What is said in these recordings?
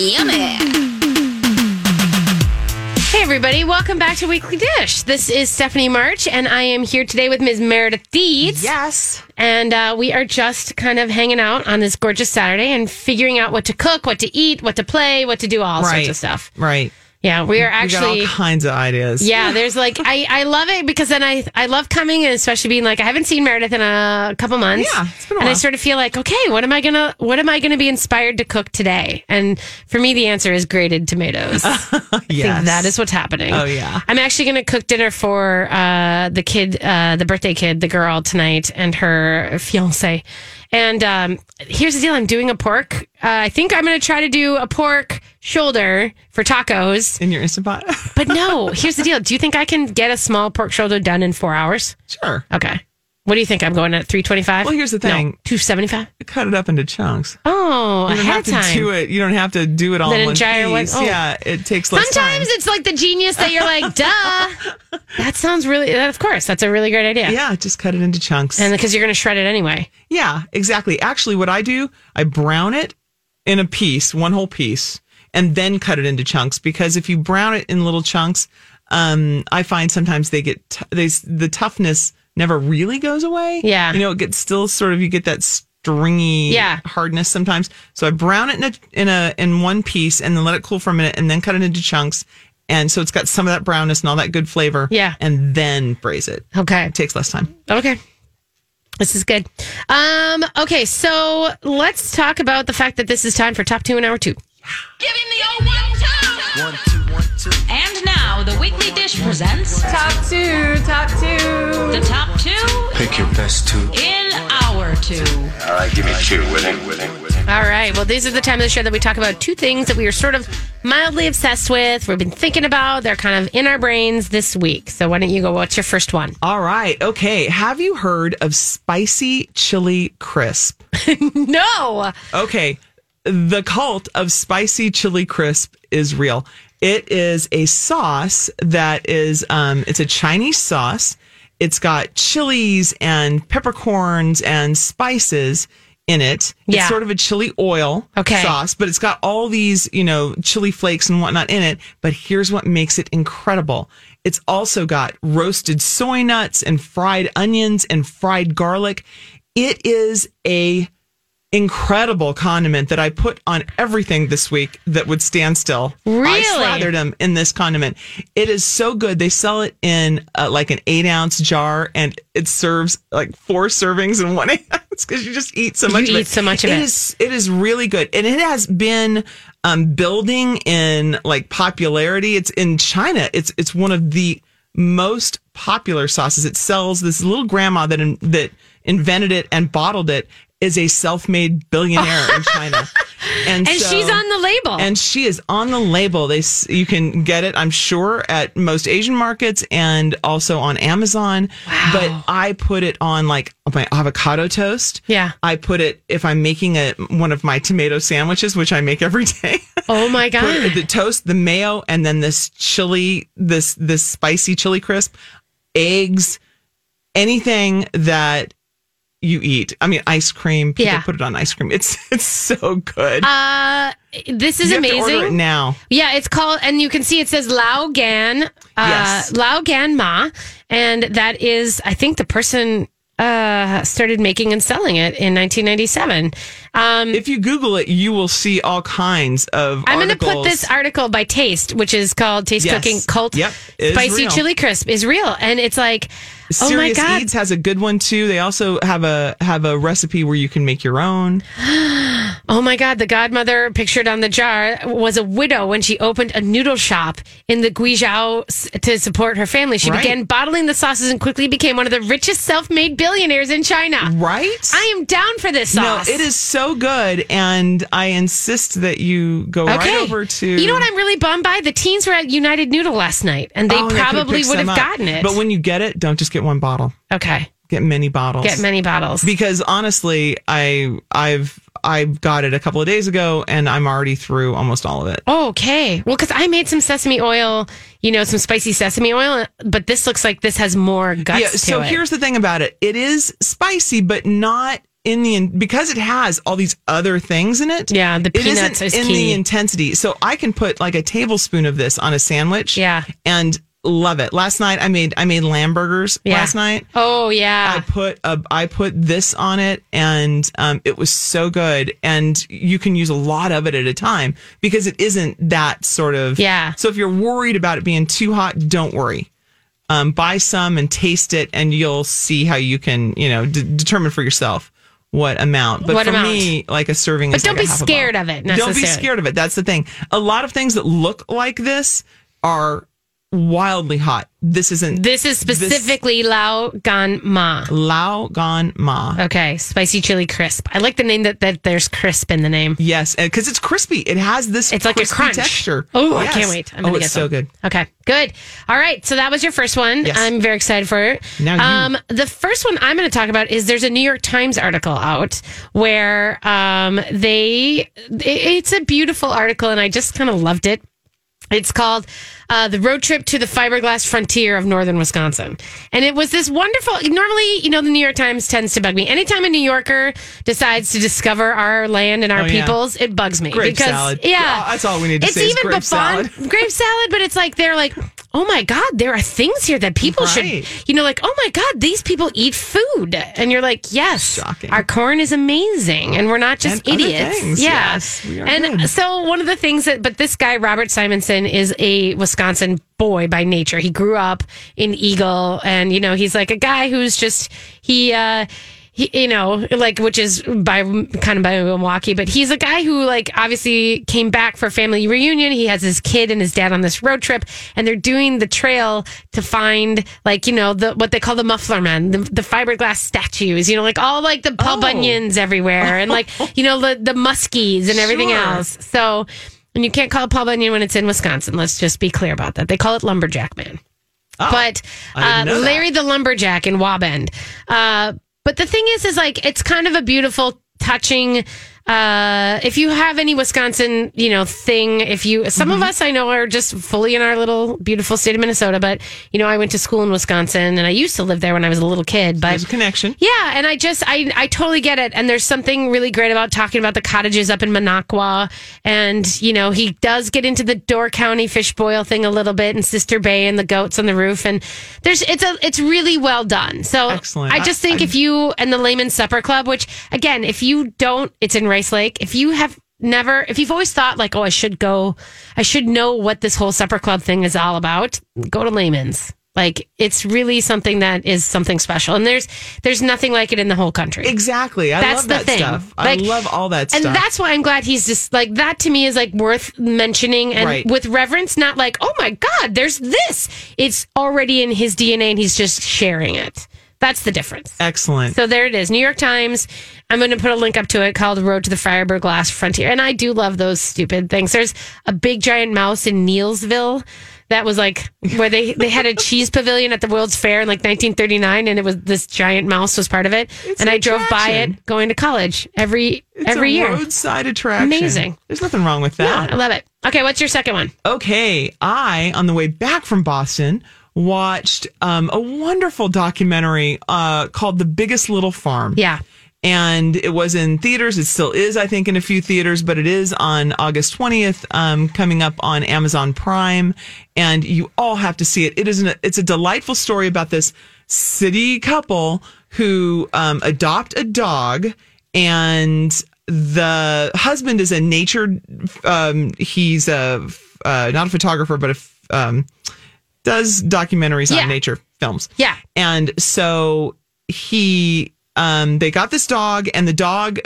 Yummy. Hey, everybody. Welcome back to Weekly Dish. This is Stephanie March, and I am here today with Ms. Meredith Deeds. Yes. And uh, we are just kind of hanging out on this gorgeous Saturday and figuring out what to cook, what to eat, what to play, what to do, all sorts of stuff. Right. Yeah, we are actually. all kinds of ideas. Yeah, there's like I, I love it because then I I love coming and especially being like I haven't seen Meredith in a couple months. Yeah, it's been a and I sort of feel like okay, what am I gonna what am I gonna be inspired to cook today? And for me, the answer is grated tomatoes. I think Yes. that is what's happening. Oh, yeah. I'm actually gonna cook dinner for uh, the kid, uh, the birthday kid, the girl tonight, and her fiance. And um, here's the deal: I'm doing a pork. Uh, I think I'm gonna try to do a pork shoulder for tacos. in your instant pot. But no, here's the deal. Do you think I can get a small pork shoulder done in four hours? sure. Okay. What do you think? I'm going at 325? Well, here's the thing. 275? Cut it up into chunks. Oh, You don't ahead have to time. do it. You don't have to do it all Then in one entire one- piece. oh. Yeah, it takes less Sometimes time. it's like the genius that you're like, duh. That sounds really, of course, that's a really great idea. Yeah, just cut it into chunks. And because you're going to shred it anyway. yeah, exactly. Actually, what I do, I brown it in a piece, one whole piece, and then cut it into chunks. Because if you brown it in little chunks, um, I find sometimes they get t- they the toughness never really goes away. Yeah. you know, it gets still sort of you get that stringy Yeah. hardness sometimes. So I brown it in a in a in one piece and then let it cool for a minute and then cut it into chunks. And so it's got some of that brownness and all that good flavor. Yeah. And then braise it. Okay. It takes less time. Okay. This is good. Um, okay, so let's talk about the fact that this is time for top two in hour two. Give him the old one, two. One, two, one, two. And now the Weekly Dish presents Top two, top two. the top two Pick your best two. in our two. All right, give me two. Winning, winning, winning. All right. Well, these are the time of the show that we talk about two things that we are sort of mildly obsessed with. We've been thinking about. They're kind of in our brains this week. So why don't you go? What's your first one? All right. Okay. Have you heard of spicy chili crisp? No. Okay. The cult of spicy chili crisp is real. It is a sauce that is, um, it's a Chinese sauce. It's got chilies and peppercorns and spices in it. Yeah. It's sort of a chili oil Okay. sauce, but it's got all these, you know, chili flakes and whatnot in it. But here's what makes it incredible. It's also got roasted soy nuts and fried onions and fried garlic. It is a incredible condiment that I put on everything this week that would stand still. Really? I slathered them in this condiment. It is so good. They sell it in uh, like an eight ounce jar and it serves like four servings in one ounce because you just eat so much of eat it. so much of it. It is, it is really good. And it has been um, building in like popularity. It's in China. It's, it's one of the most popular sauces. It sells this little grandma that, in, that invented it and bottled it is a self-made billionaire in China. And, And so- she's on the label. and she is on the label. They you can get it, I'm sure, at most Asian markets and also on Amazon. Wow. But I put it on like my avocado toast. Yeah. I put it if I'm making a one of my tomato sandwiches, which I make every day. oh my god. the toast, the mayo, and then this chili, this this spicy chili crisp, eggs, anything that you eat. I mean, ice cream. People Yeah. put it on ice cream. It's it's so good. Uh, this is you have to order it amazing. now. Yeah, it's called, and you can see it says Lao Gan, uh, Yes. Lao Gan Ma, and that is, I think, the person uh, started making and selling it in 1997. Um, If you Google it, you will see all kinds of. I'm going to put this article by Taste, which is called Taste Yes. Cooking Cult Yep, Spicy real. Chili Crisp is real, and it's like, oh my Serious god, Eats has a good one too. They also have a have a recipe where you can make your own. Oh my God, the godmother pictured on the jar was a widow when she opened a noodle shop in the Guizhou to support her family. She Right. began bottling the sauces and quickly became one of the richest self made billionaires in China. Right? I am down for this sauce. No, it is so good, and I insist that you go Okay. right over to. You know what I'm really bummed by? The teens were at United Noodle last night and they Oh, probably would have gotten it. But when you get it, don't just get one bottle. okay. Get many bottles. Get many bottles. because honestly, I I've I've got it a couple of days ago, and I'm already through almost all of it. Okay. Well, because I made some sesame oil, you know, some spicy sesame oil, but this looks like this has more guts yeah. So here's the thing about it: it is spicy, but not in the because it has all these other things in it. Yeah, the it isn't peanuts is in key. the intensity. So I can put like a tablespoon of this on a sandwich. Yeah. and love it. Last night I made I made lamb burgers. Yeah. Last night. Oh yeah. I put a, I put this on it, and um, it was so good. And you can use a lot of it at a time because it isn't that sort of Yeah. So if you're worried about it being too hot, don't worry. Um, buy some and taste it, and you'll see how you can you know d- determine for yourself what amount. But What for amount? me, like a serving. But is don't like be scared of it, Don't be scared of it. That's the thing. A lot of things that look like this are wildly hot. This isn't. this is specifically Lao Gan Ma. Lao Gan Ma. Okay, spicy chili crisp. I like the name that, that there's crisp in the name. Yes, because it's crispy. It has this. It's like a crunch. texture. Oh, I can't wait. I'm oh, gonna it's get so good. Okay, good. All right, so that was your first one. Yes. I'm very excited for it. Now. Um, the first one I'm going to talk about is there's a New York Times article out where um, they it- it's a beautiful article and I just kind of loved it. It's called uh, The Road Trip to the Fiberglass Frontier of Northern Wisconsin. And it was this wonderful. Normally, you know, the New York Times tends to bug me. Anytime a New Yorker decides to discover our land and our Oh, yeah. peoples, it bugs me. Grape because, salad. Yeah. That's all we need to it's say is even grape before salad. grape salad, but it's like they're like, oh my God, there are things here that people Right. should, you know, like, oh my God, these people eat food. And you're like, yes, Shocking. our corn is amazing. And we're not just And idiots. things. Yeah. Yes, and good. so one of the things that, but this guy, Robert Simonson, is a Wisconsin boy by nature. He grew up in Eagle and, you know, he's like a guy who's just, he, uh, he, you know, like, which is by kind of by Milwaukee, but he's a guy who, like, obviously came back for family reunion. He has his kid and his dad on this road trip, and they're doing the trail to find, like, you know, the what they call the muffler men, the, the fiberglass statues, you know, like all like the Paul Oh. Bunyans everywhere, and like, you know, the the muskies and everything Sure. else. So, and you can't call it Paul Bunyan when it's in Wisconsin. Let's just be clear about that. They call it lumberjack man but uh, didn't know that. Larry the lumberjack in Wabeno. Uh, but the thing is, is like it's kind of a beautiful, touching. Uh, if you have any Wisconsin, you know, thing, if you, some Mm-hmm. of us I know are just fully in our little beautiful state of Minnesota, but you know, I went to school in Wisconsin and I used to live there when I was a little kid, but There's a connection. yeah, and I just I I totally get it. And there's something really great about talking about the cottages up in Minocqua. And, you know, he does get into the Door County fish boil thing a little bit and Sister Bay and the goats on the roof. And there's it's a it's really well done. So Excellent. I just think I- if you and the Lehman's Supper Club, which again, if you don't, it's in Rice Lake. If you have never if you've always thought like, oh, I should go I should know what this whole supper club thing is all about, go to Lehman's. Like it's really something that is something special, and there's there's nothing like it in the whole country. Exactly. I That's love the that thing. stuff. Like- I love all that stuff, and that's why I'm glad he's just like that. To me, is like worth mentioning and Right. with reverence, not like oh my god, there's this. It's already in his DNA, and he's just sharing it. That's the difference. excellent. So there it is. New York Times. I'm going to put a link up to it called Road to the Firebird Glass Frontier. And I do love those stupid things. There's a big giant mouse in Neillsville. That was like where they, they had a cheese pavilion at the World's Fair in like 1939, and it was this giant mouse was part of it. It's and an I drove by it going to college every It's every a year. roadside attraction. Amazing. There's nothing wrong with Yeah, that. I love it. Okay, what's your second one? okay, I, on the way back from Boston, watched um, a wonderful documentary uh, called The Biggest Little Farm. Yeah. And it was in theaters. It still is, I think, in a few theaters, but it is on August 20th, um, coming up on Amazon Prime. And you all have to see it. It is an, it's a delightful story about this city couple who um, adopt a dog and the husband is a nature um, he's a uh, not a photographer but a um, does documentaries Yeah. on nature films Yeah. and so he um they got this dog and the dog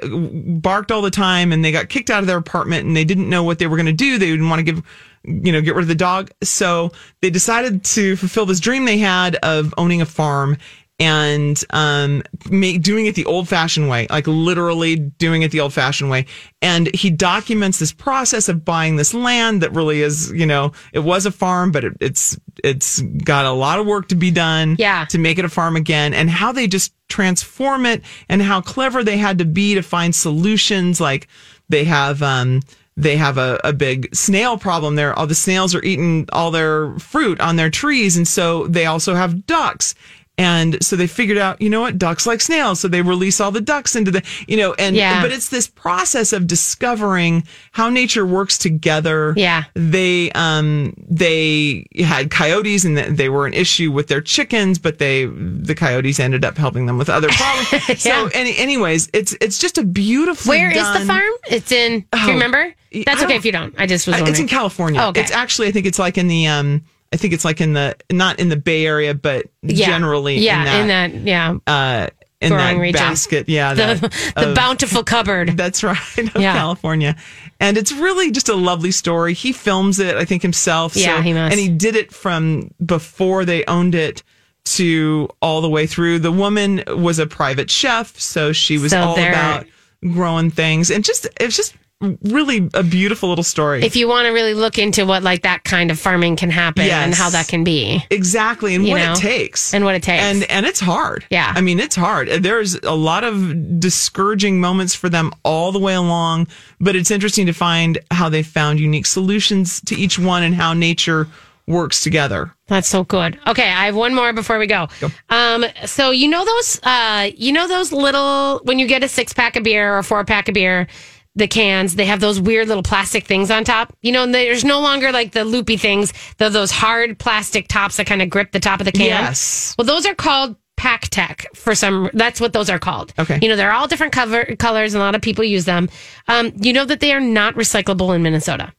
barked all the time and they got kicked out of their apartment and they didn't know what they were going to do they didn't want to give you know get rid of the dog so they decided to fulfill this dream they had of owning a farm and um make, doing it the old fashioned way like literally doing it the old fashioned way. And he documents this process of buying this land that really is you know it was a farm but it, it's it's got a lot of work to be done Yeah. to make it a farm again and how they just transform it and how clever they had to be to find solutions. Like they have um they have a, a big snail problem there. All the snails are eating all their fruit on their trees and so they also have ducks And so they figured out, you know what, ducks like snails. So they release all the ducks into the, you know, and, Yeah. but it's this process of discovering how nature works together. Yeah. They, um, they had coyotes and they were an issue with their chickens, but they, the coyotes ended up helping them with other problems. yeah. So, any, anyways, it's, it's just a beautiful. Where is the farm? It's in. do Oh, you remember? That's okay if you don't. I just was wondering. It's in California. Oh, okay. It's actually, I think it's like in the, um, I think it's like in the, not in the Bay Area, but yeah. generally Yeah, in that, yeah. uh, in that region. basket. Yeah. The, that- the of- bountiful cupboard. That's right. Of Yeah. California. And it's really just a lovely story. He films it, I think, himself. Yeah, he must. And he did it from before they owned it to all the way through. The woman was a private chef, so she was So all about growing things. And just, it's just really a beautiful little story. if you want to really look into what like that kind of farming can happen and how that can be exactly. And what know? it takes. and what it takes. and and it's hard. Yeah. I mean, it's hard. There's a lot of discouraging moments for them all the way along, but it's interesting to find how they found unique solutions to each one and how nature works together. That's so good. Okay, I have one more before we go. Um, so you know those, uh, you know those little when you get a six pack of beer or a four pack of beer, the cans they have those weird little plastic things on top. You know, and there's no longer like the loopy things. They're those hard plastic tops that kind of grip the top of the can. Yes. Well, those are called PakTech for some. That's what those are called. Okay. You know, they're all different cover colors, and a lot of people use them. Um, you know that they are not recyclable in Minnesota.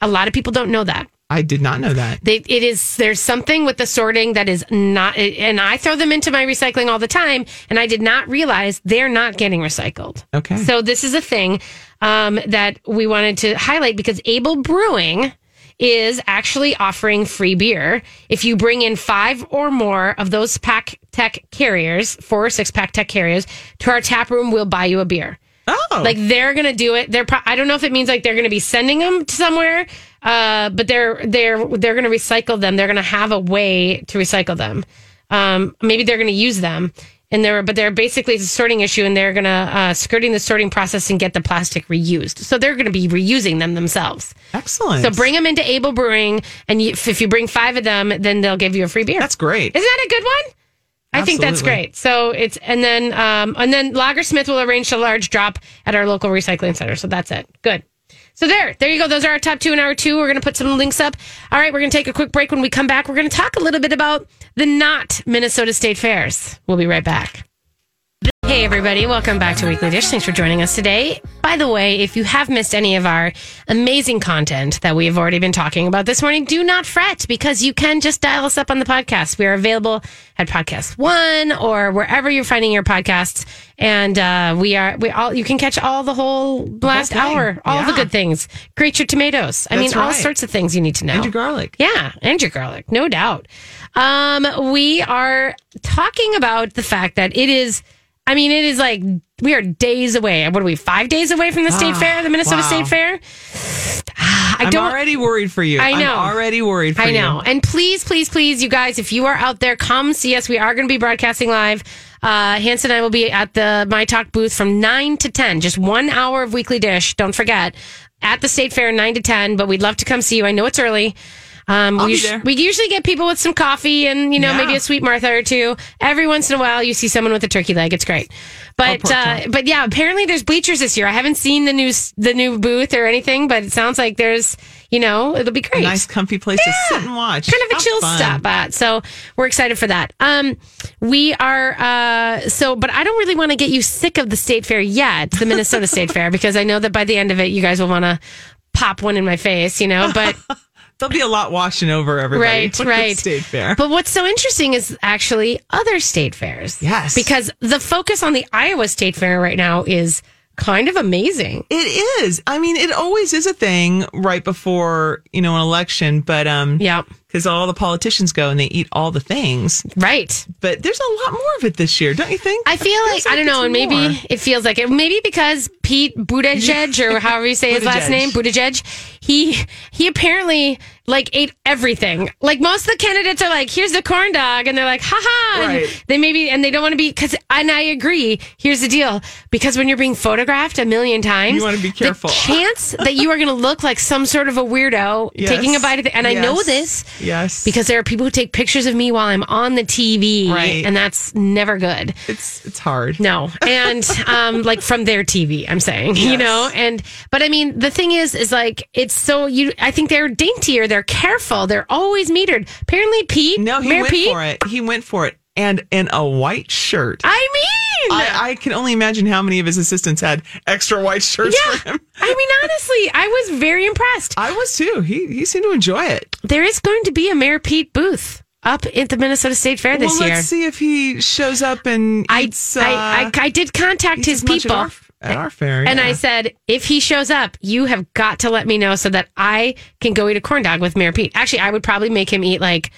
A lot of people don't know that. I did not know that. They, it is there's something with the sorting that is not and I throw them into my recycling all the time and I did not realize they're not getting recycled. Okay. So this is a thing um, that we wanted to highlight because Able Brewing is actually offering free beer if you bring in five or more of those pack tech carriers, four or six pack tech carriers to our tap room, we'll buy you a beer. Oh, Like they're gonna do it. They're. Pro- I don't know if it means like they're gonna be sending them to somewhere, uh, but they're they're they're gonna recycle them. They're gonna have a way to recycle them. Um, maybe they're gonna use them, and they're but they're basically it's a sorting issue, and they're gonna uh, skirting the sorting process and get the plastic reused. So they're gonna be reusing them themselves. excellent. So bring them into Able Brewing, and you, if you bring five of them, then they'll give you a free beer. That's great. Isn't that a good one? I think that's great. So it's and then um and then Lagersmith will arrange a large drop at our local recycling center. So that's it. Good. So there, there you go. Those are our top two in hour two. We're going to put some links up. All right, we're going to take a quick break. When we come back, we're going to talk a little bit about the not Minnesota State Fairs. We'll be right back. Hey, everybody. Welcome back to Weekly Dish. Thanks for joining us today. By the way, if you have missed any of our amazing content that we have already been talking about this morning, do not fret because you can just dial us up on the podcast. We are available at Podcast One or wherever you're finding your podcasts. And uh, we are, we all, you can catch all the whole last hour, all the good things. Grate your tomatoes. I That's mean, all sorts of things you need to know. And your garlic. Yeah, and your garlic, no doubt. Um, we are talking about the fact that it is. I mean, it is like we are days away. What are we? Five days away from the state Ah, fair, the Minnesota wow. State Fair. I don't, I'm already worried for you. I know. I'm already worried for I you. know. And please, please, please, you guys, if you are out there, come see us. We are going to be broadcasting live. Uh, Hanson and I will be at the My Talk booth from 9 to 10, just one hour of weekly dish. Don't forget at the state fair, 9 to 10, but we'd love to come see you. I know it's early. Um, we, be us- there. we usually get people with some coffee and, you know, Yeah. maybe a sweet Martha or two. Every once in a while, you see someone with a turkey leg. It's great. But, pork uh, but yeah, apparently there's bleachers this year. I haven't seen the new, the new booth or anything, but it sounds like there's, you know, it'll be great. A nice, comfy place to sit and watch. kind of a chill fun. stop at. So we're excited for that. Um, we are uh, so, but I don't really want to get you sick of the state fair yet, the Minnesota State Fair, because I know that by the end of it, you guys will want to pop one in my face, you know. But There'll be a lot washing over everybody. Right, right. State fair. but what's so interesting is actually other state fairs. Yes. because the focus on the Iowa State Fair right now is kind of amazing. It is. I mean, it always is a thing right before, you know, an election, but um Yeah, because all the politicians go and they eat all the things. right. But there's a lot more of it this year, don't you think? I feel like Feels I don't know, and maybe more. it feels like it. Maybe because Pete Buttigieg or however you say his last name, Buttigieg, he he apparently like ate everything. Like most of the candidates are like, "Here's the corn dog," and they're like, "Ha ha!" and Right. They maybe and they don't want to be because. And I agree. Here's the deal: because when you're being photographed a million times, You wanna be careful. The chance that you are going to look like some sort of a weirdo Yes. taking a bite of it, and I know this Yes. because there are people who take pictures of me while I'm on the TV, Right. and that's never good. it's it's hard. No, and um, like from their TV, I'm saying, you know, and but I mean, the thing is, is like it's so you. I think they're daintier, they're careful, they're always metered. Apparently, Pete, No, he Mayor went Pete, for it. He went for it. And in a white shirt. I mean, I, I can only imagine how many of his assistants had extra white shirts yeah. for him. I mean, honestly, I was very impressed. I was too. He he seemed to enjoy it. There is going to be a Mayor Pete booth up at the Minnesota State Fair this well, year. let's see if he shows up and I, eats, uh, I, I I did contact his people. at our, at our fair. And yeah. I said, if he shows up, you have got to let me know so that I can go eat a corn dog with Mayor Pete. Actually, I would probably make him eat like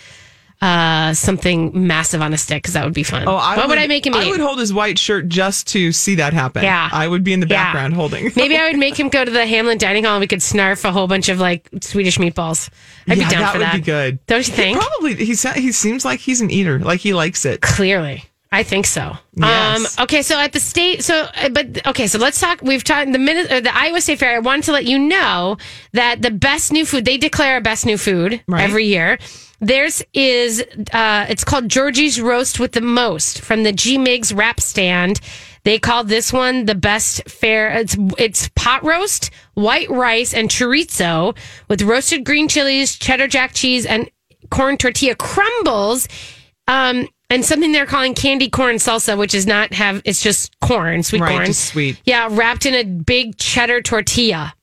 uh, something massive on a stick because that would be fun. Oh, I what would, I make him eat? I would hold his white shirt just to see that happen. Yeah. I would be in the Yeah. background holding. Maybe I would make him go to the Hamline Dining Hall and we could snarf a whole bunch of like Swedish meatballs. I'd yeah, be down that for would that. be good. Don't you think? He probably he he seems like he's an eater. Like he likes it. Clearly. I think so. Yes. Um, okay, so at the state, so uh, but okay, so let's talk. We've talked the minute or the Iowa State Fair. I wanted to let you know that the best new food they declare a best new food Right. every year. Theirs is uh, it's called Georgie's Roast with the Most from the G Migs Wrap Stand. They call this one the best fair. It's it's pot roast, white rice, and chorizo with roasted green chilies, cheddar jack cheese, and corn tortilla crumbles. Um, and something they're calling candy corn salsa, which is not have it's just corn, sweet Right, corn, sweet. Yeah, wrapped in a big cheddar tortilla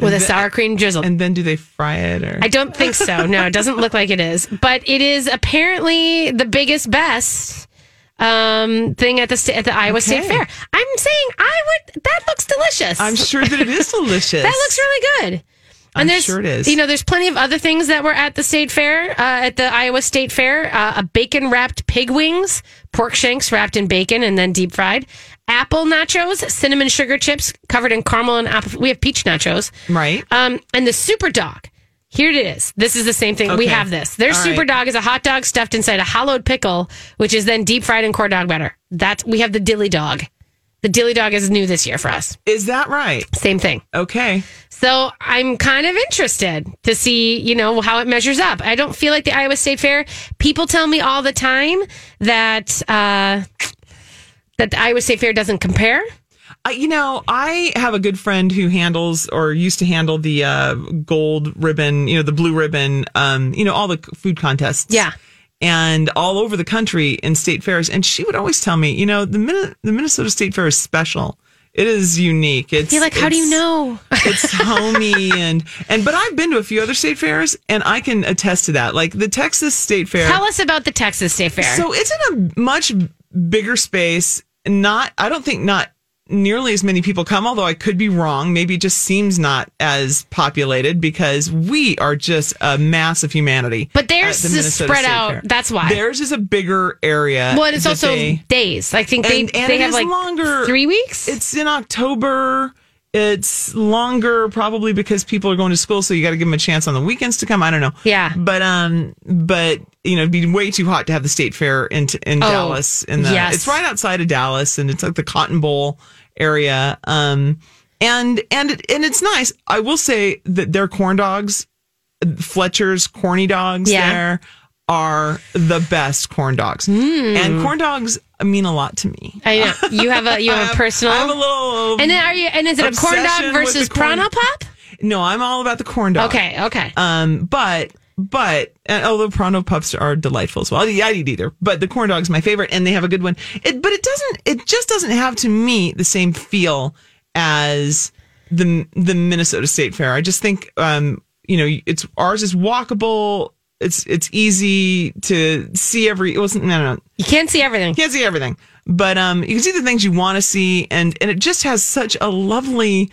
with a sour cream drizzle. And then do they fry it or? I don't think so. No, it doesn't look like it is. But it is apparently the biggest, best um, thing at the sta- at the Iowa State Fair. I'm saying I would. That looks delicious. I'm sure that it is delicious. that looks really good. And I'm there's, sure it is. You know, there's plenty of other things that were at the state fair, uh, at the Iowa State Fair. Uh, a bacon wrapped pig wings, pork shanks wrapped in bacon and then deep fried, apple nachos, cinnamon sugar chips covered in caramel and apple. We have peach nachos. right. Um, and the super dog. Here it is. This is the same thing. We have this. Their All super right. dog is a hot dog stuffed inside a hollowed pickle, which is then deep fried in corn dog batter. That's we have the dilly dog. The dilly dog is new this year for us. Is that right? Same thing. Okay. So I'm kind of interested to see, you know, how it measures up. I don't feel like the Iowa State Fair. People tell me all the time that uh, that the Iowa State Fair doesn't compare. Uh, you know, I have a good friend who handles or used to handle the uh, gold ribbon, you know, the blue ribbon, um, you know, all the food contests. Yeah. And all over the country in state fairs. And she would always tell me, you know, the, Min- the Minnesota State Fair is special. It is unique. It's You're like, how do you know? it's homey and and but I've been to a few other state fairs and I can attest to that. Like the Texas State Fair. Tell us about the Texas State Fair. So it's in a much bigger space. Not, I don't think not nearly as many people come, although I could be wrong. Maybe it just seems not as populated because we are just a mass of humanity. But theirs the is spread State out. Fair. That's why. Theirs is a bigger area. well, and it's also they- days. I think they and, and they it have is like longer. three weeks. It's in October. It's longer probably because people are going to school, so you got to give them a chance on the weekends to come. I don't know. Yeah. but um, but you know, it'd be way too hot to have the state fair in in Oh, Dallas. In the yes. it's right outside of Dallas, and it's like the Cotton Bowl area. Um, and and it, and it's nice. I will say that their corn dogs, Fletcher's corny dogs, Yeah. there are the best corn dogs, and corn dogs mean a lot to me. I know you have a you have, a personal. I have a little. and then are you? And is it a corn dog versus corn- Pronto Pup? no, I'm all about the corn dog. Okay, okay. Um, but but although Pronto pups are delightful as well, I'd eat either. But the corn dog's my favorite, and they have a good one. It, but it doesn't. It just doesn't have to me the same feel as the the Minnesota State Fair. I just think um, you know it's ours is walkable. It's it's easy to see every. It wasn't. No, no, you can't see everything. You can't see everything, but um, you can see the things you want to see, and and it just has such a lovely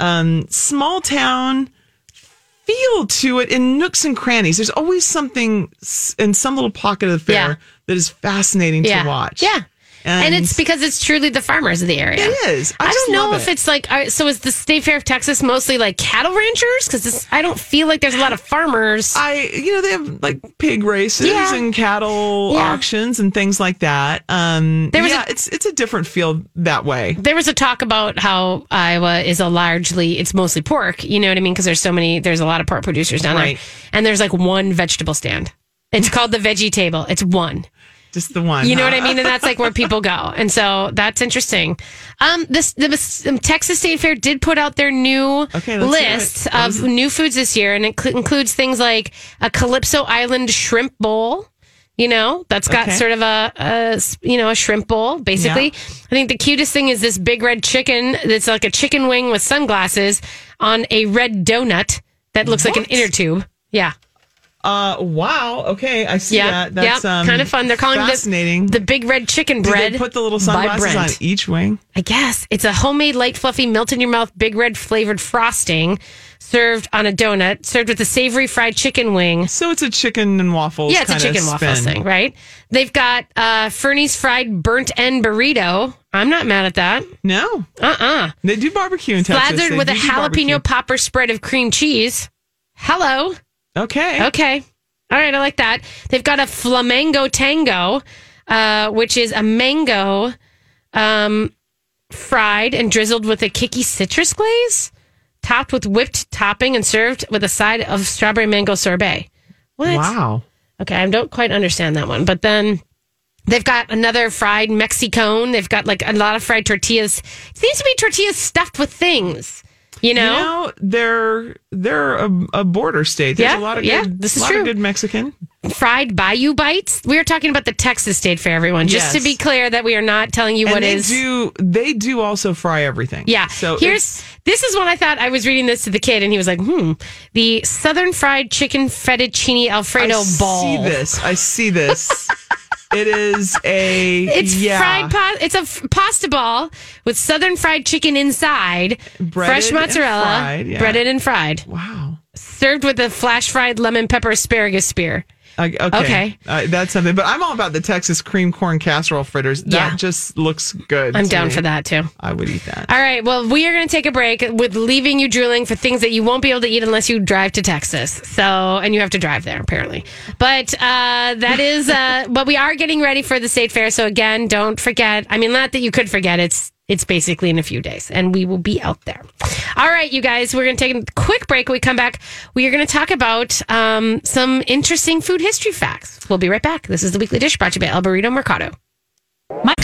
um, small town feel to it in nooks and crannies. There's always something in some little pocket of the fair Yeah. that is fascinating yeah, to watch. yeah. And, it's because it's truly the farmers of the area. It is. I I, don't know if it. it's like so. Is the state fair of Texas mostly like cattle ranchers? Because I don't feel like there's a lot of farmers. I, you know, they have like pig races Yeah. and cattle Yeah. auctions and things like that. Um, There was yeah, a- it's it's a different feel that way. there was a talk about how Iowa is a largely it's mostly pork. You know what I mean? Because there's so many. There's a lot of pork producers down Right. there, and there's like one vegetable stand. It's called the Veggie Table. It's one. Just the one. You know huh? what I mean? And that's like where people go. And so that's interesting. Um, this the um, Texas State Fair did put out their new Okay, list of new foods this year, and it cl- includes things like a Calypso Island shrimp bowl. You know, that's got Okay. sort of a you know a shrimp bowl. Basically, I think the cutest thing is this big red chicken. That's like a chicken wing with sunglasses on a red donut that looks like an inner tube. Yeah. Uh, wow. Okay, I see Yeah, that. That's yeah, um, kind of fun. They're calling fascinating. it the, the big red chicken Did bread. they put the little sunglasses on each wing? I guess it's a homemade, light, fluffy, melt in your mouth, big red flavored frosting, served on a donut, served with a savory fried chicken wing. So it's a chicken and waffles. Yeah, it's a chicken waffles thing, right? They've got uh, Fernie's fried burnt end burrito. I'm not mad at that. No, Uh uh they do barbecue in Texas. Slathered with a jalapeno popper spread of cream cheese. Hello. Okay. Okay. All right, I like that. They've got a flamingo tango, uh, which is a mango um, fried and drizzled with a kicky citrus glaze, topped with whipped topping and served with a side of strawberry mango sorbet. What? Wow. Okay, I don't quite understand that one. But then they've got another fried Mexicone. They've got like a lot of fried tortillas. It seems to be tortillas stuffed with things. You know? You know, they're they're a, a border state. There's Yeah, a lot of yeah, good, this is lot true. of good Mexican. fried bayou bites. We are talking about the Texas State Fair, everyone. Just Yes. to be clear that we are not telling you and what they is. do they do also fry everything. yeah. So here's this is what I thought. I was reading this to the kid, and he was like, "Hmm." The Southern Fried Chicken Fettuccine Alfredo ball. I ball. see this. I see this. it is a It's yeah. fried pa- It's a f- pasta ball with Southern fried chicken inside, Breaded fresh mozzarella, fried, yeah. breaded and fried, Wow. served with a flash fried lemon pepper asparagus spear. Okay. Okay. Uh, that's something. But I'm all about the Texas cream corn casserole fritters. That Yeah. just looks good. I'm down me. for that too. I would eat that. All right. Well, we are going to take a break with leaving you drooling for things that you won't be able to eat unless you drive to Texas. So, and you have to drive there apparently. But uh, that is. Uh, but we are getting ready for the state fair. So again, don't forget. I mean, not that you could forget. It's it's basically in a few days, and we will be out there. All right, you guys. We're going to take a quick break. When we come back. We are going to talk about um, some interesting food history facts. We'll be right back. This is the weekly dish brought to you by El Burrito Mercado.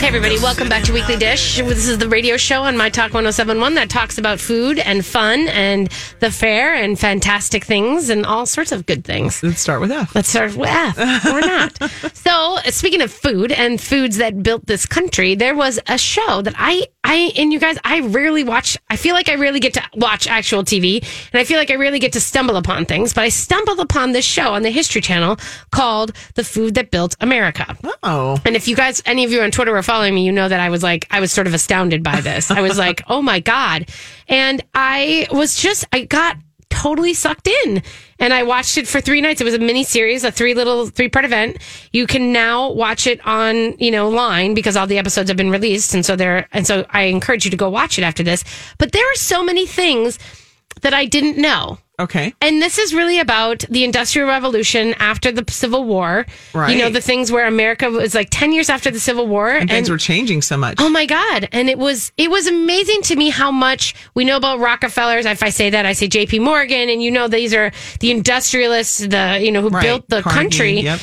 Hey, everybody, welcome back to Weekly Dish. This is the radio show on My Talk 1071 that talks about food and fun and the fair and fantastic things and all sorts of good things. Let's start with F. Let's start with F, or not. So, speaking of food and foods that built this country, there was a show that I, I, and you guys, I rarely watch. I feel like I rarely get to watch actual TV, and I feel like I rarely get to stumble upon things. But I stumbled upon this show on the History Channel called "The Food That Built America." Oh. And if you guys, any of you on Twitter were following me, you know that I was like, I was sort of astounded by this. I was like, oh my God. And I was just, I got totally sucked in and I watched it for three nights. It was a mini series, a three little, three part event. You can now watch it on, you know, line because all the episodes have been released. And so there, and so I encourage you to go watch it after this. But there are so many things that I didn't know. Okay. And this is really about the Industrial Revolution after the Civil War. Right. You know, the things where America was like 10 years after the Civil War. And things were changing so much. Oh my God. And it was it was amazing to me how much we know about Rockefellers. If I say that, I say JP Morgan, and you know these are the industrialists, the you know, who Right. built the Carnegie, country. Yep.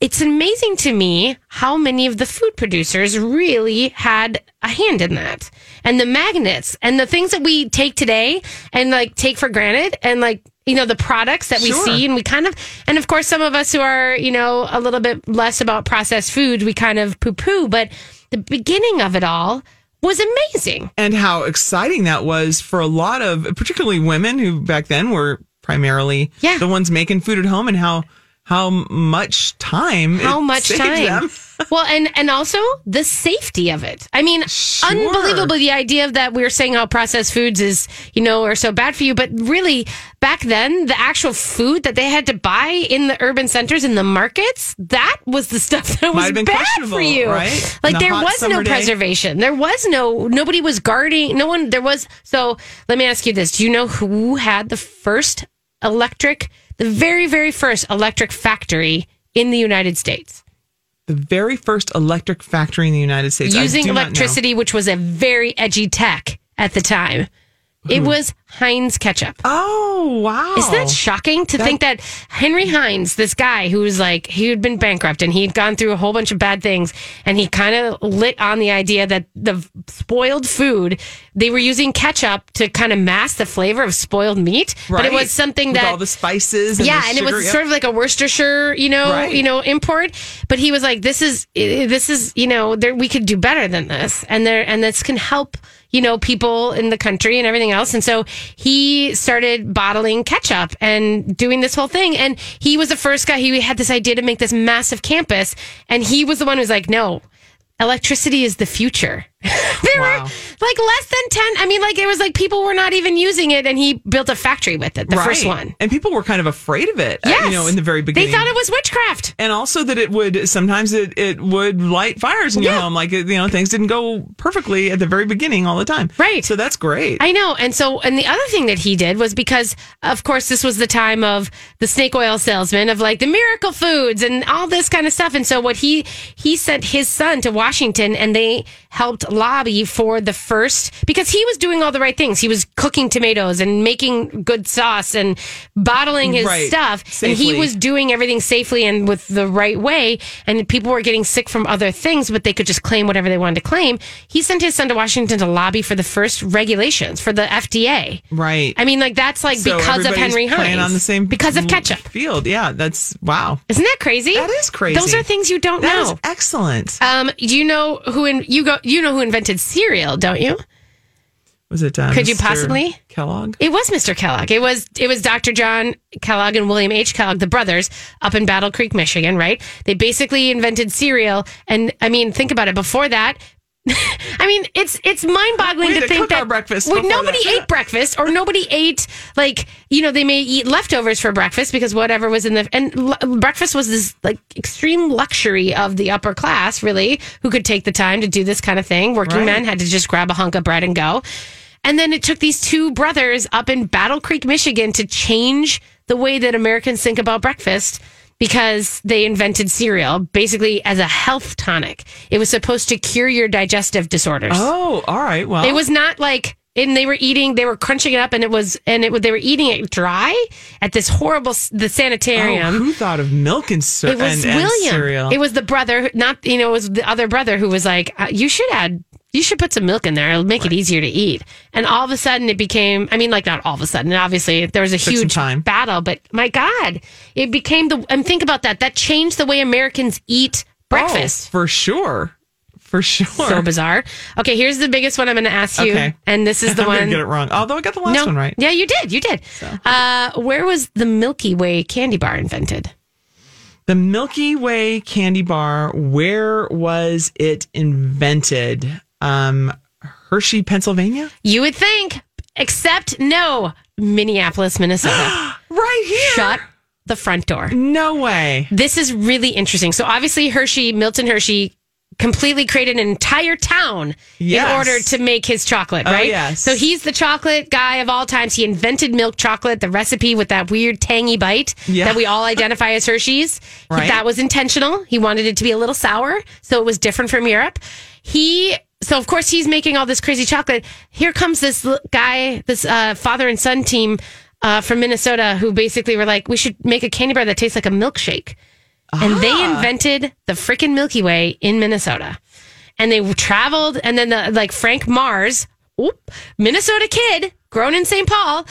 It's amazing to me how many of the food producers really had a hand in that. And the magnets and the things that we take today and like take for granted and like you know the products that we Sure. see and we kind of and of course some of us who are you know a little bit less about processed food we kind of poo poo but the beginning of it all was amazing and how exciting that was for a lot of particularly women who back then were primarily Yeah. the ones making food at home and how how much time how much time them. well and and also the safety of it i mean Sure. unbelievable the idea of that we're saying how processed foods is you know are so bad for you but really back then the actual food that they had to buy in the urban centers in the markets that was the stuff that was bad for you right? like there was no day. preservation there was no nobody was guarding no one there was so let me ask you this do you know who had the first electric the very very first electric factory in the united states The very first electric factory in the United States using do not know. electricity, which was a very edgy tech at the time. It was Heinz ketchup. Oh wow! Isn't that shocking to think that Henry Heinz, this guy who was like, he had been bankrupt and he'd gone through a whole bunch of bad things, and he kind of lit on the idea that the spoiled food, they were using ketchup to kind of mask the flavor of spoiled meat. But it Right. was something With that all the spices. And yeah, the and it sugar, was yep. sort of like a Worcestershire, you know, Right. you know, import. But he was like, "This is, eh, this is, you know, there we could do better than this, and there, and this can help, you know, people in the country and everything else." And so he started bottling ketchup and doing this whole thing. And he was the first guy. He had this idea to make this massive campus, and he was the one who's like, "No." Electricity is the future. There Wow. were like less than 10. I mean, like, it was like people were not even using it, and he built a factory with it, the first one. and people were kind of afraid of it. uh, Yes. you know, in the very beginning, They thought it was witchcraft. and also that it would sometimes it, it would light fires in your Yeah. home like you know things didn't go perfectly at the very beginning all the time Right. so that's great I know. And so, and the other thing that he did was because, of course, this was the time of the snake oil salesman of like the miracle foods and all this kind of stuff. And so, what he, he sent his son to Washington and they helped lobby for the first, because he was doing all the right things. He was cooking tomatoes and making good sauce and bottling his Right. stuff. And he was doing everything safely and with the right way. And people were getting sick from other things, but they could just claim whatever they wanted to claim. He sent his son to Washington to lobby for the first regulations for the FDA. right I mean, like that's like So because of Henry Heinz. on the same because of ketchup. field yeah that's wow Isn't that crazy? That is crazy. Those are things you don't That know. excellent um, you know who in, you go? You know who invented cereal, don't you? was it uh, Could you Mr. possibly? Kellogg It was Mr. Kellogg. It was it was Dr. John Kellogg and William H. Kellogg, the brothers, up in Battle Creek, Michigan. Right? They basically invented cereal, and I mean, think about it. Before that. I mean, it's it's mind boggling to think that breakfast well, nobody that. ate breakfast or nobody ate like you know they may eat leftovers for breakfast because whatever was in the and l- breakfast was this like extreme luxury of the upper class really who could take the time to do this kind of thing. Working Right. men had to just grab a hunk of bread and go. And then it took these two brothers up in Battle Creek, Michigan to change the way that Americans think about breakfast because they invented cereal basically as a health tonic. It was supposed to cure your digestive disorders. oh all right well It was not like and they were eating they were crunching it up and it was and it was they were eating it dry at this horrible the oh, sanitarium. who thought of milk and, cer- it was and, and William. cereal It was the brother, not you know, it was the other brother who was like, uh, "You should add, you should put some milk in there. It'll make it easier to eat." And all of a sudden, it became. I mean, like not all of a sudden. Obviously, there was a some huge battle, but my God, it became the. And think about that. That changed the way Americans eat breakfast. Oh, for sure for sure So bizarre. Okay, here's the biggest one I'm going to ask you, Okay. and this is the I'm one. get it wrong although I got the last no, one right Yeah, you did. You did. Uh, where was the Milky Way candy bar invented? The Milky Way candy bar, where was it invented? Um, Hershey, Pennsylvania? You would think, except no, Minneapolis, Minnesota. Right here. Shut the front door. No way. This is really interesting. So obviously Hershey, Milton Hershey completely created an entire town Yes. in order to make his chocolate, Oh, right? yes. So he's the chocolate guy of all times. He invented milk chocolate, the recipe with that weird tangy bite Yeah. that we all identify as Hershey's. He- Right. that was intentional. He wanted it to be a little sour, so it was different from Europe. He so of course he's making all this crazy chocolate. Here comes this guy, this uh, father and son team uh, from Minnesota, who basically were like, we should make a candy bar that tastes like a milkshake and they Ah. invented the freaking Milky Way in Minnesota. And they traveled, and then the like Frank Mars, oop, Minnesota kid, grown in St. Paul,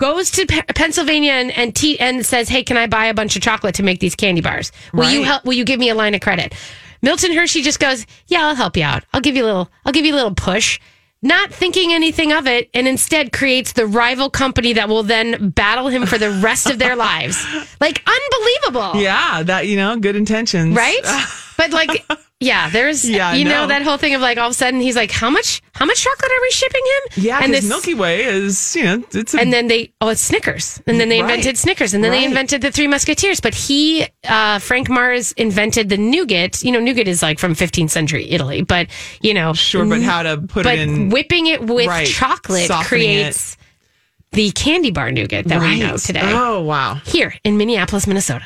goes to Pe- Pennsylvania and and, te- and says, "Hey, can I buy a bunch of chocolate to make these candy bars? Will you help? Will you give me a line of credit?" Milton Hershey just goes, "Yeah, I'll help you out. I'll give you a little. I'll give you a little push." not thinking anything of it, and instead creates the rival company that will then battle him for the rest of their lives. Like unbelievable. Yeah, that you know, good intentions, Right? But like, yeah, there's, Yeah, you know, know. that whole thing of like all of a sudden he's like, how much, how much chocolate are we shipping him? Yeah, and because this, Milky Way is you know it's a, and then they, oh, it's Snickers, and then they Right. invented Snickers, and then they invented the Three Musketeers. But he, uh, Frank Mars, invented the nougat. You know, nougat is like from 15th century Italy, but you know, sure, but how to put it in whipping it with Right. chocolate creates the candy bar nougat that we know today. Oh wow, Here in Minneapolis, Minnesota.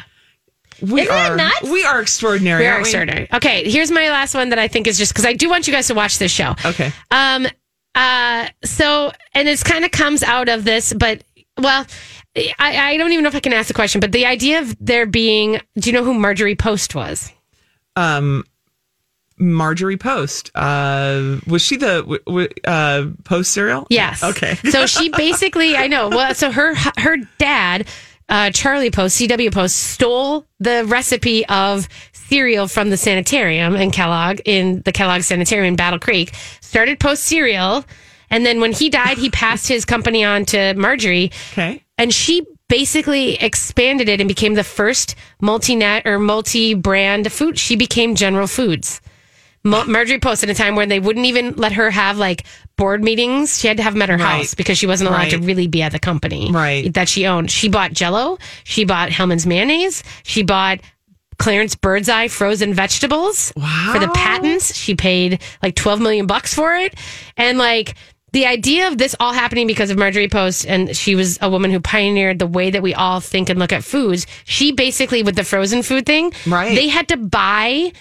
We Isn't that are nuts? we are extraordinary. We are extraordinary. Okay, here's my last one that I think is just because I do want you guys to watch this show. Okay. Um. Uh. So, and it's kind of comes out of this, but well, I I don't even know if I can ask the question, but the idea of there being. Do you know who Marjorie Post was? Um, Marjorie Post. Uh, was she the w- w- uh, Post cereal? Yes. Okay. so she basically, I know. Well, so her her dad, uh, Charlie Post, CW Post, stole the recipe of cereal from the sanitarium in Kellogg in the Kellogg Sanitarium in Battle Creek. Started Post cereal, and then when he died, he passed his company on to Marjorie, Okay. and she basically expanded it and became the first multi-net or multi-brand food. She became General Foods. Marjorie Post at a time when they wouldn't even let her have like board meetings. She had to have them at her Right. house because she wasn't allowed to really be at the company Right. that she owned. She bought Jello. She bought Hellmann's mayonnaise. She bought Clarence Birdseye frozen vegetables wow. for the patents. She paid like 12 million bucks for it. And like the idea of this all happening because of Marjorie Post, and she was a woman who pioneered the way that we all think and look at foods. She basically, with the frozen food thing, Right. they had to buy.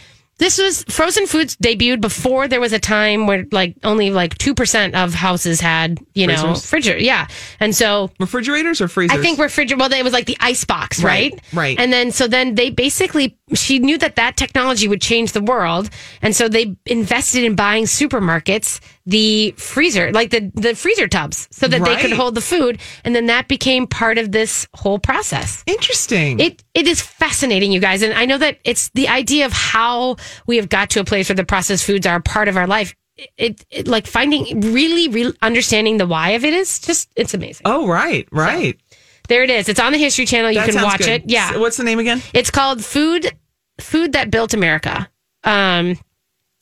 This was frozen foods debuted before there was a time where like only like 2% of houses had, you know, Freezers? refrigerator. Yeah. And so Refrigerators or freezers? I think refrigerator. Well, it was like the ice box, right? Right, right. And then so then they basically she knew that that technology would change the world, and so they invested in buying supermarkets the freezer, like the the freezer tubs, so that they could hold the food, and then that became part of this whole process. interesting. It it is fascinating, you guys, and I know that it's the idea of how we have got to a place where the processed foods are a part of our life. It, it like finding really, really understanding the why of it is just it's amazing. oh right, right. There it is. It's on the History Channel. You That can watch good. it. Yeah. So what's the name again? It's called Food Food That Built America. Um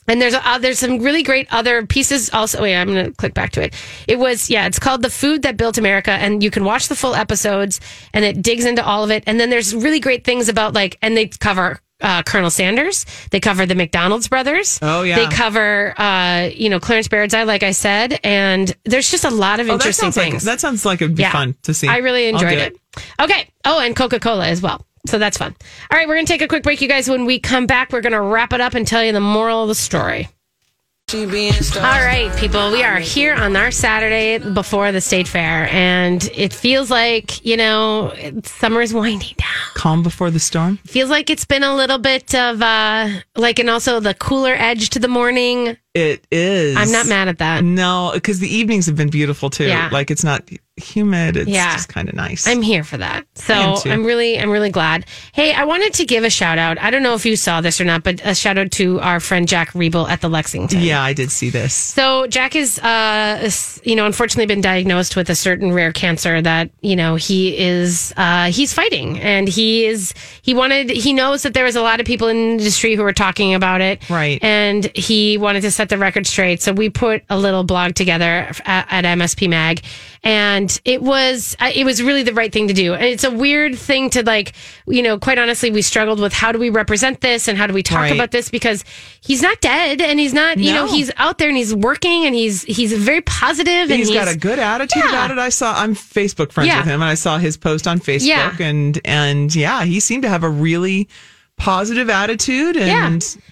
and there's uh, there's some really great other pieces also. Wait, I'm going to click back to it. It was yeah, it's called The Food That Built America and you can watch the full episodes and it digs into all of it. And then there's really great things about like and they cover uh, Colonel Sanders. They cover the McDonald's brothers. Oh, yeah. They cover uh, you know Clarence Birdseye, like I said, and there's just a lot of Oh, that interesting like things. that sounds like it'd be Yeah. fun to see. I really enjoyed do it. Okay. Oh, and Coca Cola as well. So that's fun. All right, we're going to take a quick break, you guys. When we come back, we're going to wrap it up and tell you the moral of the story. All right, people, we are here on our Saturday before the state fair, and it feels like, you know, summer is winding down. Calm before the storm. Feels like it's been a little bit of, uh, like, and also the cooler edge to the morning. It is. I'm not mad at that. No, because the evenings have been beautiful too. Yeah. Like it's not humid. It's Yeah. just kind of nice. I'm here for that. So I am really, I'm really glad. Hey, I wanted to give a shout out. I don't know if you saw this or not, but a shout out to our friend Jack Riebel at the Lexington. yeah, I did see this. So Jack is, uh, you know, unfortunately been diagnosed with a certain rare cancer that you know he is, uh, he's fighting, and he is, he wanted, he knows that there was a lot of people in the industry who were talking about it, Right. And he wanted to set the record straight. So we put a little blog together at, at MSP Mag, and it was, it was really the right thing to do. And it's a weird thing to like, you know, quite honestly, we struggled with how do we represent this and how do we talk Right. about this because he's not dead and he's not, you know, he's out there and he's working and he's he's very positive and He's got a good attitude Yeah. about it. I saw. I'm Facebook friends Yeah. with him, and I saw his post on Facebook, Yeah. and and yeah, he seemed to have a really positive attitude. And yeah,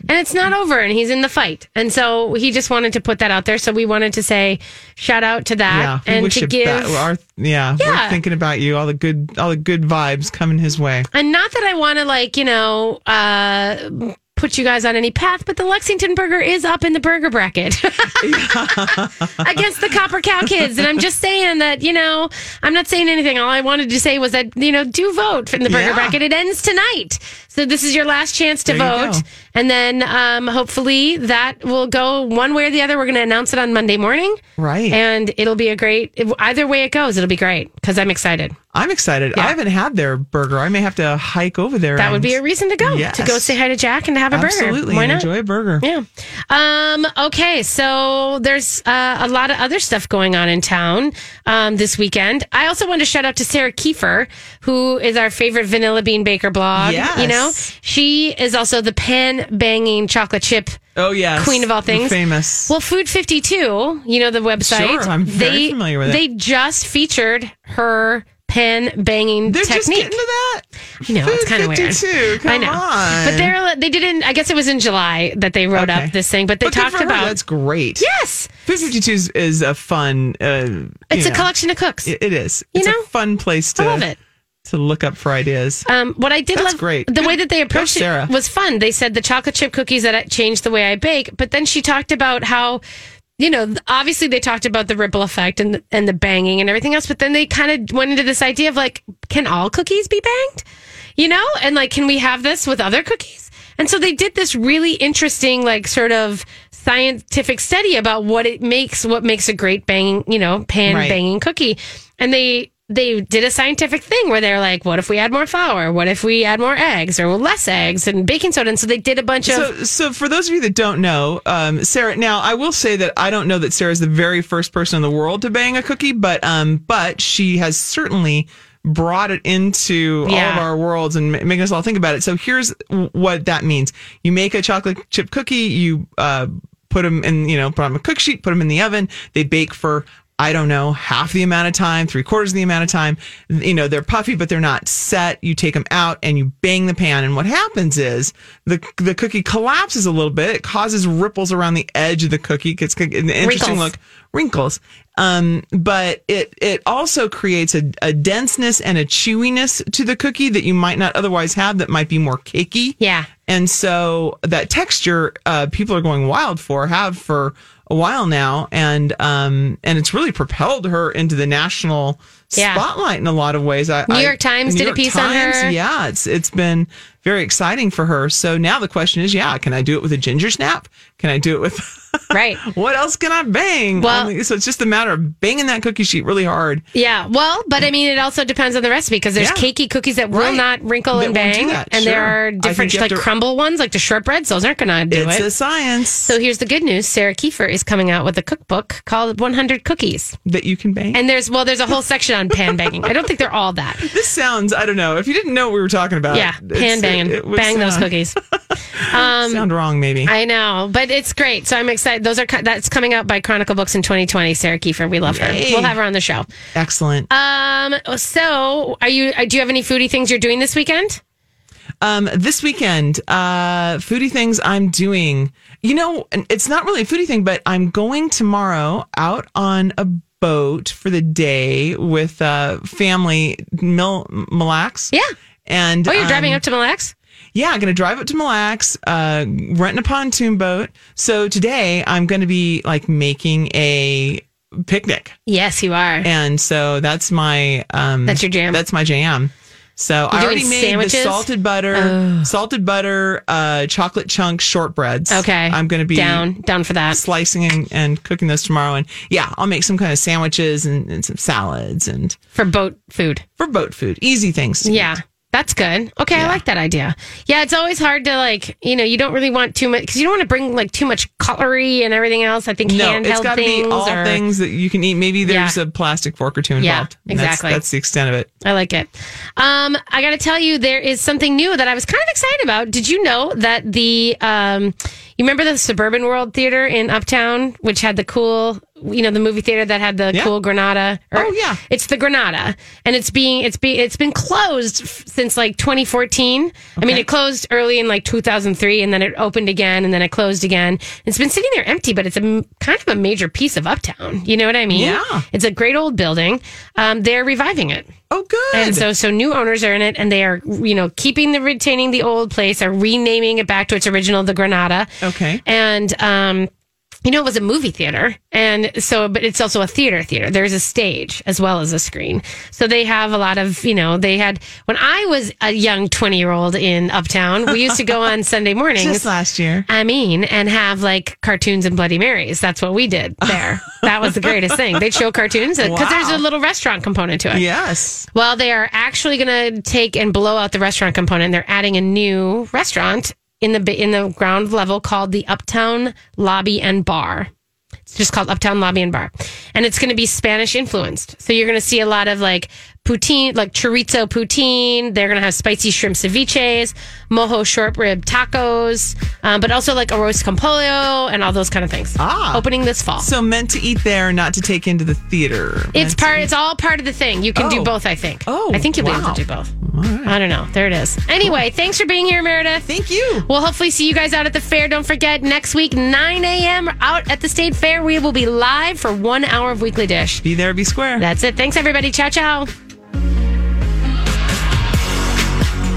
and it's not over, and he's in the fight, and so he just wanted to put that out there. So we wanted to say shout out to that yeah, and to give that, our, yeah, yeah we're thinking about you. All the good, all the good vibes coming his way. and not that I want to like you know uh put you guys on any path, but the Lexington Burger is up in the burger bracket against the Copper Cow Kids, and I'm just saying that you know I'm not saying anything. All I wanted to say was that you know do vote in the burger Yeah. bracket. It ends tonight, so this is your last chance to There vote. And then um, hopefully that will go one way or the other. We're going to announce it on Monday morning. Right. And it'll be a great, either way it goes, it'll be great because I'm excited. I'm excited. Yeah. I haven't had their burger. I may have to hike over there. That would be a reason to go, Yes. to go say hi to Jack and to have a Absolutely. burger. Why not? Enjoy a burger. Yeah. Um, okay. So there's uh, a lot of other stuff going on in town um, this weekend. I also want to shout out to Sarah Kieffer, who is our favorite vanilla bean baker blog. Yes. You know, she is also the pan banging chocolate chip Oh yes, queen of all things. famous. Well, Food 52, you know, the website. Sure, I'm very they, familiar with it. They just featured her pan banging They're just technique. getting to that. You know, it's kind of weird. come I know, on. but they're they didn't. I guess it was in July that they wrote Okay. up this thing, but they But talked about that's great. yes, Food 52 is, is a fun. Uh, it's a know, collection of cooks. It, it is. You It's know? a fun place to I love it. To look up for ideas. Um, what I did That's love, great. the way that they approached it was fun. They said the chocolate chip cookies that changed the way I bake, but then she talked about how, you know, obviously they talked about the ripple effect and the, and the banging and everything else, but then they kind of went into this idea of like, can all cookies be banged? You know, and like, can we have this with other cookies? And so they did this really interesting, like, sort of scientific study about what it makes, what makes a great banging, you know, pan Right. banging cookie. And they, they did a scientific thing where they're like, what if we add more flour? What if we add more eggs or less eggs and baking soda? And so they did a bunch of, So, so for those of you that don't know, um, Sarah. Now, I will say that I don't know that Sarah's the very first person in the world to bang a cookie, but um, but she has certainly brought it into all of our worlds and making us all think about it. So here's what that means: you make a chocolate chip cookie, you uh, put them in, you know, put on a cook sheet, put them in the oven. They bake for I don't know, half the amount of time, three quarters of the amount of time. You know, they're puffy, but they're not set. You take them out and you bang the pan. And what happens is the the cookie collapses a little bit. It causes ripples around the edge of the cookie. It's an interesting Wrinkles. look, wrinkles. Um, but it it also creates a, a denseness and a chewiness to the cookie that you might not otherwise have. That might be more cakey. Yeah. And so that texture, uh, people are going wild for, have for a while now, and um, and it's really propelled her into the national Yeah. spotlight in a lot of ways. I, New I- York Times New did a York piece on her. Yeah, it's it's been very exciting for her. So now the question is, yeah, can I do it with a ginger snap? Can I do it with right. what else can I bang? Well- I mean, so it's just a matter of banging that cookie sheet really hard. Yeah, well, but I mean, it also depends on the recipe because there's Yeah. cakey cookies that will Right. not wrinkle That and bang, and sure. there are different think you have like to- crumble ones, like the shortbreads. Those aren't going to do It's it. a science so here's the good news: Sarah Kieffer is coming out with a cookbook called 100 Cookies, that you can bang. and there's well, there's a whole section on pan banging. I don't think they're all that. this sounds, I don't know. If you didn't know what we were talking about, Yeah, pan banging, it bang those cookies. sound wrong, maybe. I know, but it's great. So I'm excited. Those are that's coming out by Chronicle Books in 2020. Sarah Kieffer, we love her. We'll have her on the show. Excellent. Um, so are you? uh, Do you have any foodie things you're doing this weekend? Um, this weekend, uh, foodie things I'm doing. You know, it's not really a foodie thing, but I'm going tomorrow out on a boat for the day with uh, family, Mil Mille Lacs. Yeah. And Oh, you're driving um, up to Mille Lacs? Yeah, I'm going to drive up to Mille Lacs, uh, renting a pontoon boat. So today I'm going to be like making a picnic. Yes, you are. And so that's my um That's your jam. That's my jam. So I You're already made sandwiches? the salted butter, salted butter, uh, chocolate chunk shortbreads. Okay. I'm going to be down, down for that. slicing and, and cooking those tomorrow. And yeah, I'll make some kind of sandwiches and, and some salads and for boat food. for boat food, easy things. to Yeah. That's good. Okay, I like that idea. Yeah, it's always hard to like, you know, you don't really want too much because you don't want to bring like too much cutlery and everything else. I think No, handheld it's got to be things all or things that you can eat. Maybe there's Yeah. a plastic fork or two Yeah, involved. That's- exactly. That's, the extent of it. I like it. Um, I got to tell you, there is something new that I was kind of excited about. Did you know that the, um, you remember the Suburban World Theater in Uptown, which had the cool, you know, the movie theater that had the Yeah. cool Granada? Or- Oh, yeah. it's the Granada, and it's being it's be it's been closed f- since like 2014. I mean, it closed early in like 2003, and then it opened again, and then it closed again. It's been sitting there empty, but it's a m- kind of a major piece of Uptown. You know what I mean? Yeah. It's a great old building. Um, they're reviving it. Oh, good. And so, so new owners are in it, and they are, you know, keeping the retaining the old place, are renaming it back to its original, the Granada. Okay. And um, you know, it was a movie theater. And so, but it's also a theater theater. There's a stage as well as a screen. So they have a lot of, you know, they had, when I was a young 20 year old in Uptown, we used to go on Sunday mornings. Just last year. I mean, and have like cartoons and Bloody Marys. That's what we did there. that was the greatest thing. They'd show cartoons because Wow. there's a little restaurant component to it. Yes. Well, they are actually going to take and blow out the restaurant component. They're adding a new restaurant in the in the ground level called the Uptown Lobby and Bar. It's just called Uptown Lobby and Bar, and it's going to be Spanish influenced. So you're going to see a lot of like poutine, like chorizo poutine. They're going to have spicy shrimp ceviches, mojo short rib tacos, um, but also like arroz con pollo and all those kind of things. Ah. opening this fall. So meant to eat there, not to take into the theater. It's Meant to part. It's all part of the thing. You can do Oh. both. I think. Oh, I think you'll be able to do both. I don't know. There it is. Anyway, thanks for being here, Meredith. Thank you. We'll hopefully see you guys out at the fair. Don't forget next week, 9 a.m. out at the state fair. We will be live for one hour of weekly dish. Be there, be square. That's it. Thanks everybody. Ciao ciao.